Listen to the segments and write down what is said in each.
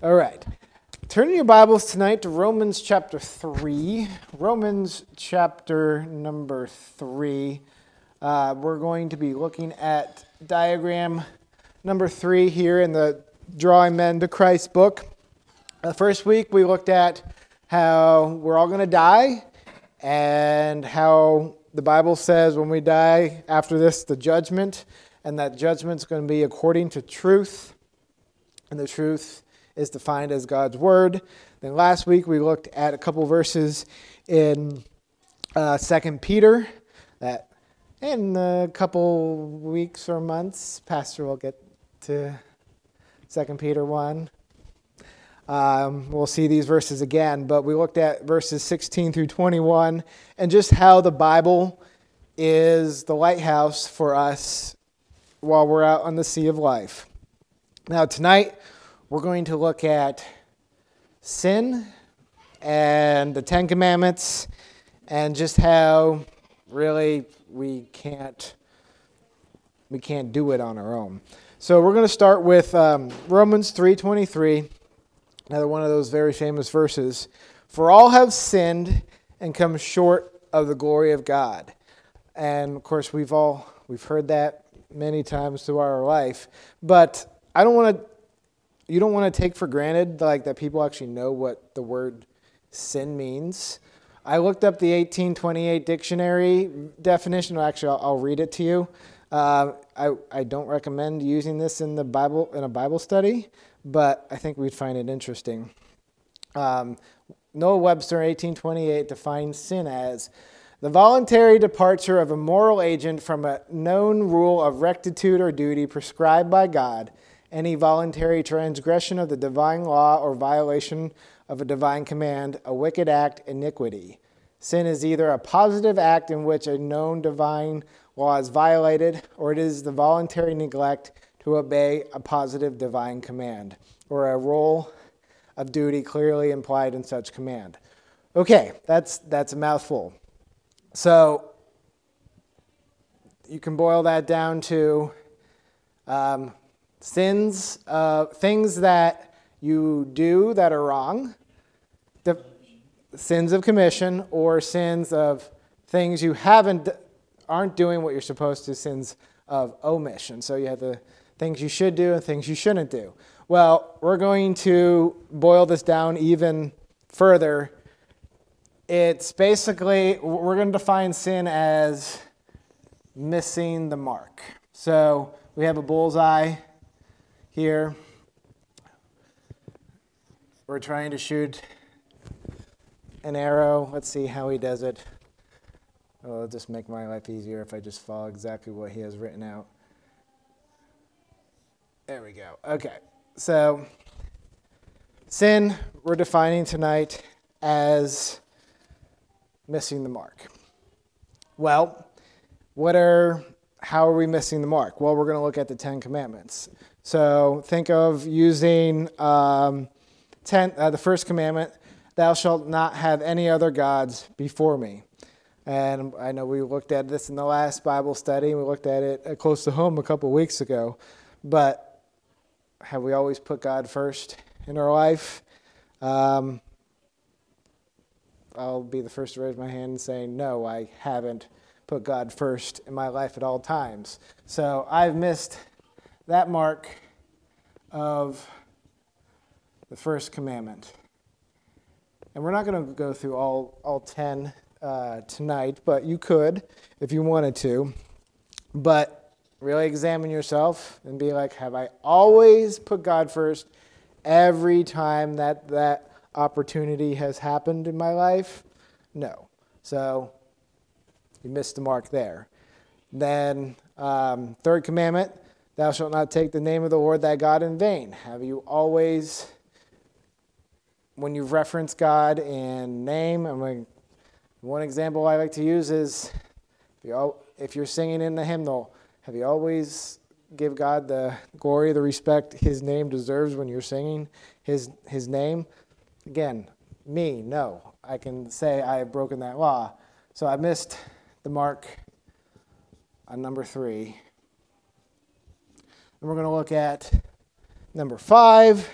All right. Turning your Bibles tonight to Romans chapter 3. Romans chapter number 3. Uh, we're going to be looking at diagram number 3 here in the Drawing Men to Christ book. The first week we looked at how we're all going to die and how the Bible says when we die after this, the judgment, and that judgment's going to be according to truth. And the truth is defined as God's word. Then last week we looked at a couple verses in uh, 2 Peter that in a couple weeks or months, Pastor will get to 2 Peter 1. Um, we'll see these verses again, but we looked at verses 16 through 21 and just how the Bible is the lighthouse for us while we're out on the sea of life. Now, tonight, we're going to look at sin and the Ten Commandments and just how really we can't we can't do it on our own. So we're going to start with um, Romans three twenty three, another one of those very famous verses. For all have sinned and come short of the glory of God, and of course we've all we've heard that many times through our life. But I don't want to you don't want to take for granted like that people actually know what the word sin means. I looked up the 1828 dictionary definition. Actually, I'll, I'll read it to you. Uh, I, I don't recommend using this in the Bible in a Bible study, but I think we'd find it interesting. Um, Noah Webster, 1828, defines sin as the voluntary departure of a moral agent from a known rule of rectitude or duty prescribed by God any voluntary transgression of the divine law or violation of a divine command, a wicked act, iniquity. Sin is either a positive act in which a known divine law is violated, or it is the voluntary neglect to obey a positive divine command, or a role of duty clearly implied in such command. Okay, that's, that's a mouthful. So you can boil that down to um, sins, uh, things that you do that are wrong, the sins of commission, or sins of things you haven't aren't doing what you're supposed to, sins of omission. So you have the things you should do and things you shouldn't do. Well, we're going to boil this down even further. It's basically, we're going to define sin as missing the mark. So we have a bullseye here. We're trying to shoot an arrow. Let's see how he does it. It'll just make my life easier if I just follow exactly what he has written out. There we go. Okay. So, sin we're defining tonight as missing the mark. Well, what are how are we missing the mark? Well, we're going to look at the Ten Commandments. So think of using um, ten, uh, the first commandment Thou shalt not have any other gods before me. And I know we looked at this in the last Bible study, we looked at it close to home a couple weeks ago. But have we always put God first in our life? Um, I'll be the first to raise my hand and say, no, I haven't put God first in my life at all times. So I've missed that mark of the first commandment. And we're not going to go through all, all 10 uh, tonight, but you could if you wanted to. But really examine yourself and be like, have I always put God first every time that that opportunity has happened in my life? No. So you missed the mark there. Then, um, third commandment Thou shalt not take the name of the Lord thy God in vain. Have you always, when you reference God in name, I mean, one example I like to use is if you're singing in the hymnal, have you always give God the glory, the respect his name deserves when you're singing his, his name? Again, me, no. I can say I have broken that law. So I missed the mark on number three. And we're going to look at number five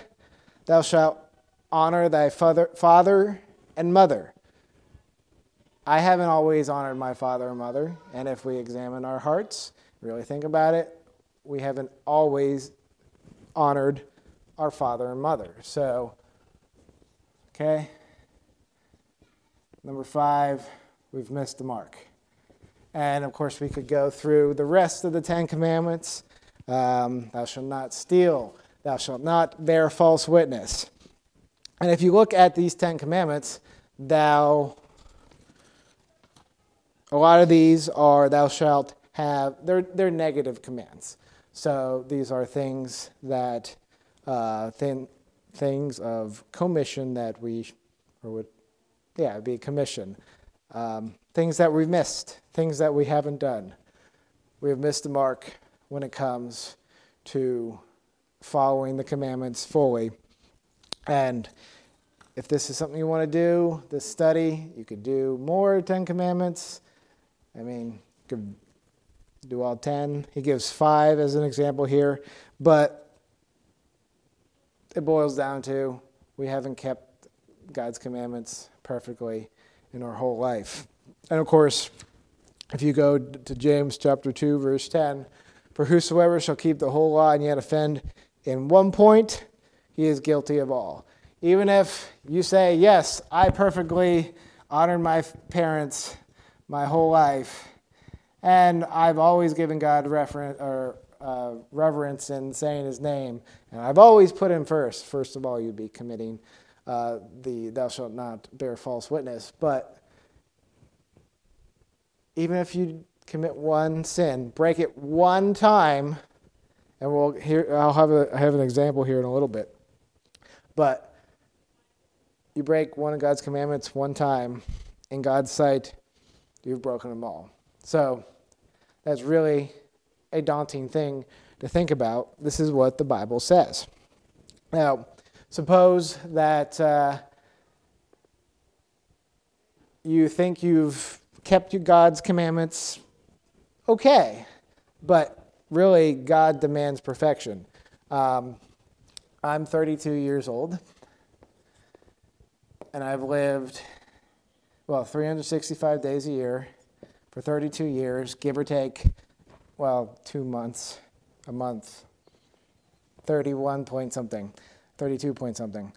Thou shalt honor thy father, father and mother. I haven't always honored my father and mother, and if we examine our hearts, really think about it, we haven't always honored our father and mother. So, okay. Number five, we've missed the mark. And of course, we could go through the rest of the Ten Commandments. Um, thou shalt not steal, thou shalt not bear false witness. And if you look at these Ten Commandments, thou, a lot of these are thou shalt have, they're, they're negative commands. So these are things that, uh, thin, things of commission that we, or would, yeah, be commission. Um, things that we've missed, things that we haven't done. We have missed the mark when it comes to following the commandments fully. And if this is something you want to do, this study, you could do more Ten Commandments. I mean, you could do all ten. He gives five as an example here, but it boils down to we haven't kept God's commandments perfectly in our whole life. And of course, if you go to James chapter 2, verse 10, for whosoever shall keep the whole law and yet offend in one point, he is guilty of all. Even if you say, Yes, I perfectly honored my parents my whole life, and I've always given God reference, or, uh, reverence in saying his name, and I've always put him first, first of all, you'd be committing uh, the thou shalt not bear false witness. But even if you commit one sin, break it one time, and we'll I'll have a I have an example here in a little bit. But you break one of God's commandments one time, in God's sight, you've broken them all. So that's really a daunting thing to think about. This is what the Bible says. Now, suppose that uh, you think you've kept God's commandments okay, but really God demands perfection. Um, I'm 32 years old, and I've lived, well, 365 days a year for 32 years, give or take, well, two months, a month, 31 point something, 32 point something.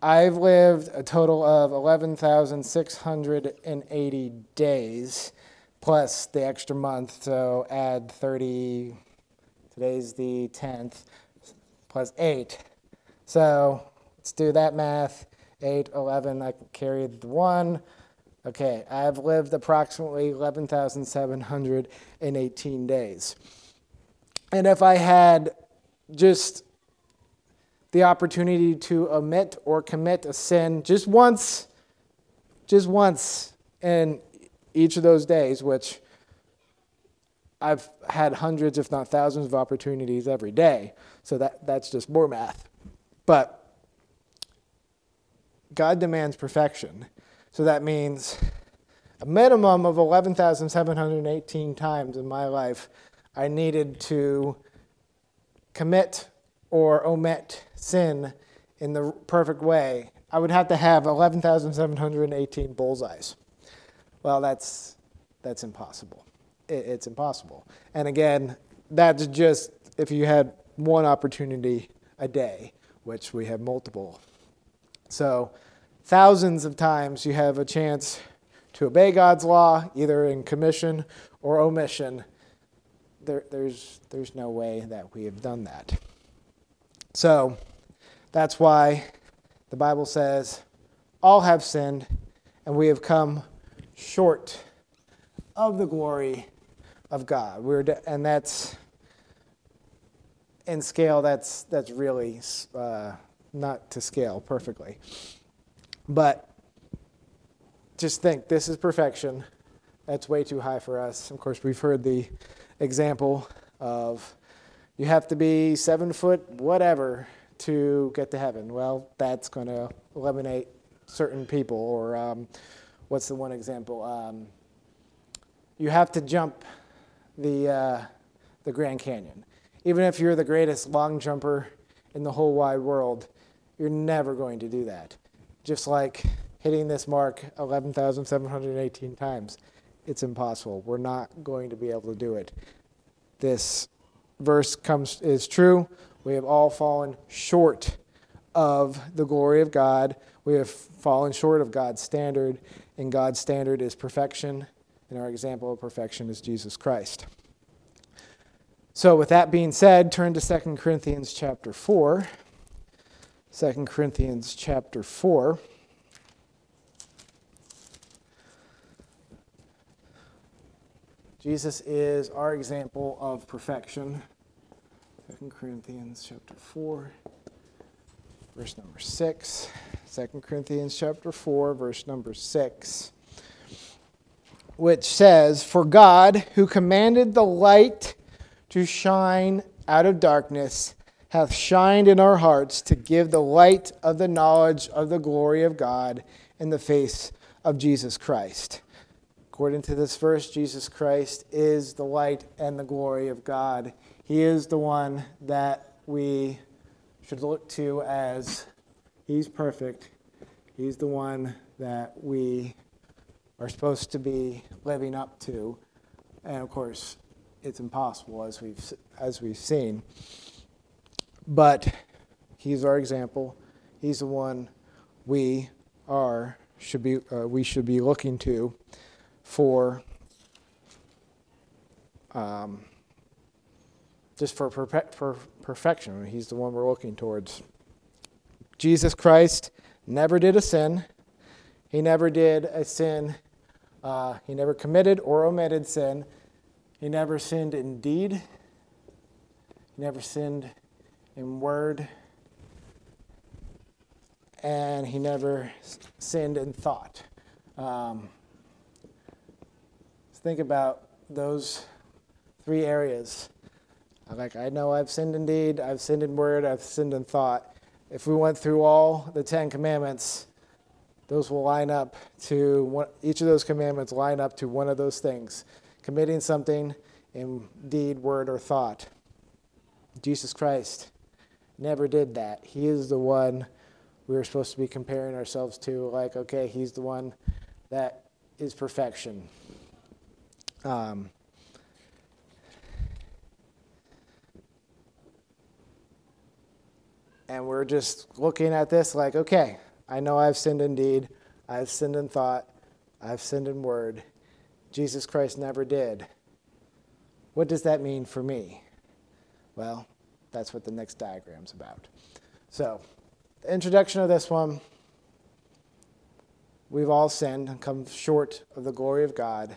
I've lived a total of 11,680 days plus the extra month, so add 30, today's the 10th, plus 8. So let's do that math. 8, 11, I carried the 1. Okay, I've lived approximately 11,718 days. And if I had just the opportunity to omit or commit a sin just once, just once in each of those days, which I've had hundreds, if not thousands, of opportunities every day. So that, that's just more math. But God demands perfection. So that means a minimum of 11,718 times in my life I needed to commit or omit sin in the perfect way, I would have to have 11,718 bullseyes. Well, that's, that's impossible. It, it's impossible. And again, that's just if you had one opportunity a day, which we have multiple. So, thousands of times you have a chance to obey God's law, either in commission or omission. There, there's, there's no way that we have done that. So that's why the Bible says, all have sinned, and we have come short of the glory of God. We're de- and that's in scale. That's that's really uh, not to scale perfectly. But just think, this is perfection. That's way too high for us. Of course, we've heard the example of you have to be seven foot whatever to get to heaven. Well, that's going to eliminate certain people. Or um, what's the one example? Um, you have to jump the, uh, the Grand Canyon. Even if you're the greatest long jumper in the whole wide world, You're never going to do that. Just like hitting this mark 11,718 times, it's impossible. We're not going to be able to do it. This verse comes is true. We have all fallen short of the glory of God. We have fallen short of God's standard, and God's standard is perfection, and our example of perfection is Jesus Christ. So, with that being said, turn to 2 Corinthians chapter 4. 2 Corinthians chapter 4. Jesus is our example of perfection. 2 Corinthians chapter 4, verse number 6. 2 Corinthians chapter 4, verse number 6, which says, For God, who commanded the light to shine out of darkness, hath shined in our hearts to give the light of the knowledge of the glory of God in the face of Jesus Christ. According to this verse, Jesus Christ is the light and the glory of God. He is the one that we should look to as He's perfect. He's the one that we are supposed to be living up to. And of course, it's impossible as we've, as we've seen. But He's our example. He's the one we are should be uh, we should be looking to for um, just for, perpe- for perfection. He's the one we're looking towards. Jesus Christ never did a sin. He never did a sin. Uh, he never committed or omitted sin. He never sinned in deed. He never sinned in word. And he never sinned in thought. Um, think about those three areas. Like, I know I've sinned in deed, I've sinned in word, I've sinned in thought. If we went through all the Ten Commandments, those will line up to one, each of those commandments line up to one of those things committing something in deed, word, or thought. Jesus Christ never did that. He is the one we were supposed to be comparing ourselves to. Like, okay, he's the one that is perfection. Um, and we're just looking at this like, okay, I know I've sinned in deed, I've sinned in thought, I've sinned in word. Jesus Christ never did. What does that mean for me? Well, that's what the next diagram's about. So, the introduction of this one we've all sinned and come short of the glory of God.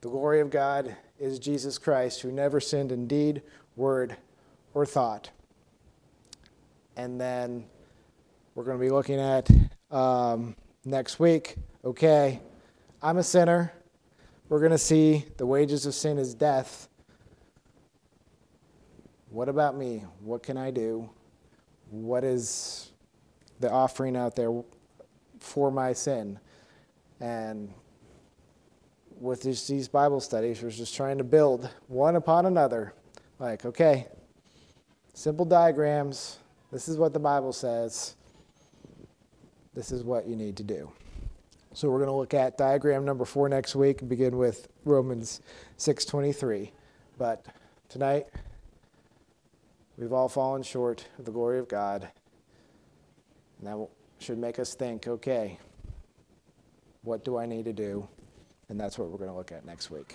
The glory of God is Jesus Christ, who never sinned in deed, word, or thought. And then we're going to be looking at um, next week. Okay, I'm a sinner. We're going to see the wages of sin is death. What about me? What can I do? What is the offering out there for my sin? And with these, these Bible studies, we're just trying to build one upon another. Like, okay, simple diagrams. This is what the Bible says. This is what you need to do. So we're going to look at diagram number four next week and begin with Romans 6:23. But tonight, we've all fallen short of the glory of God, and that should make us think, okay, what do I need to do? And that's what we're going to look at next week.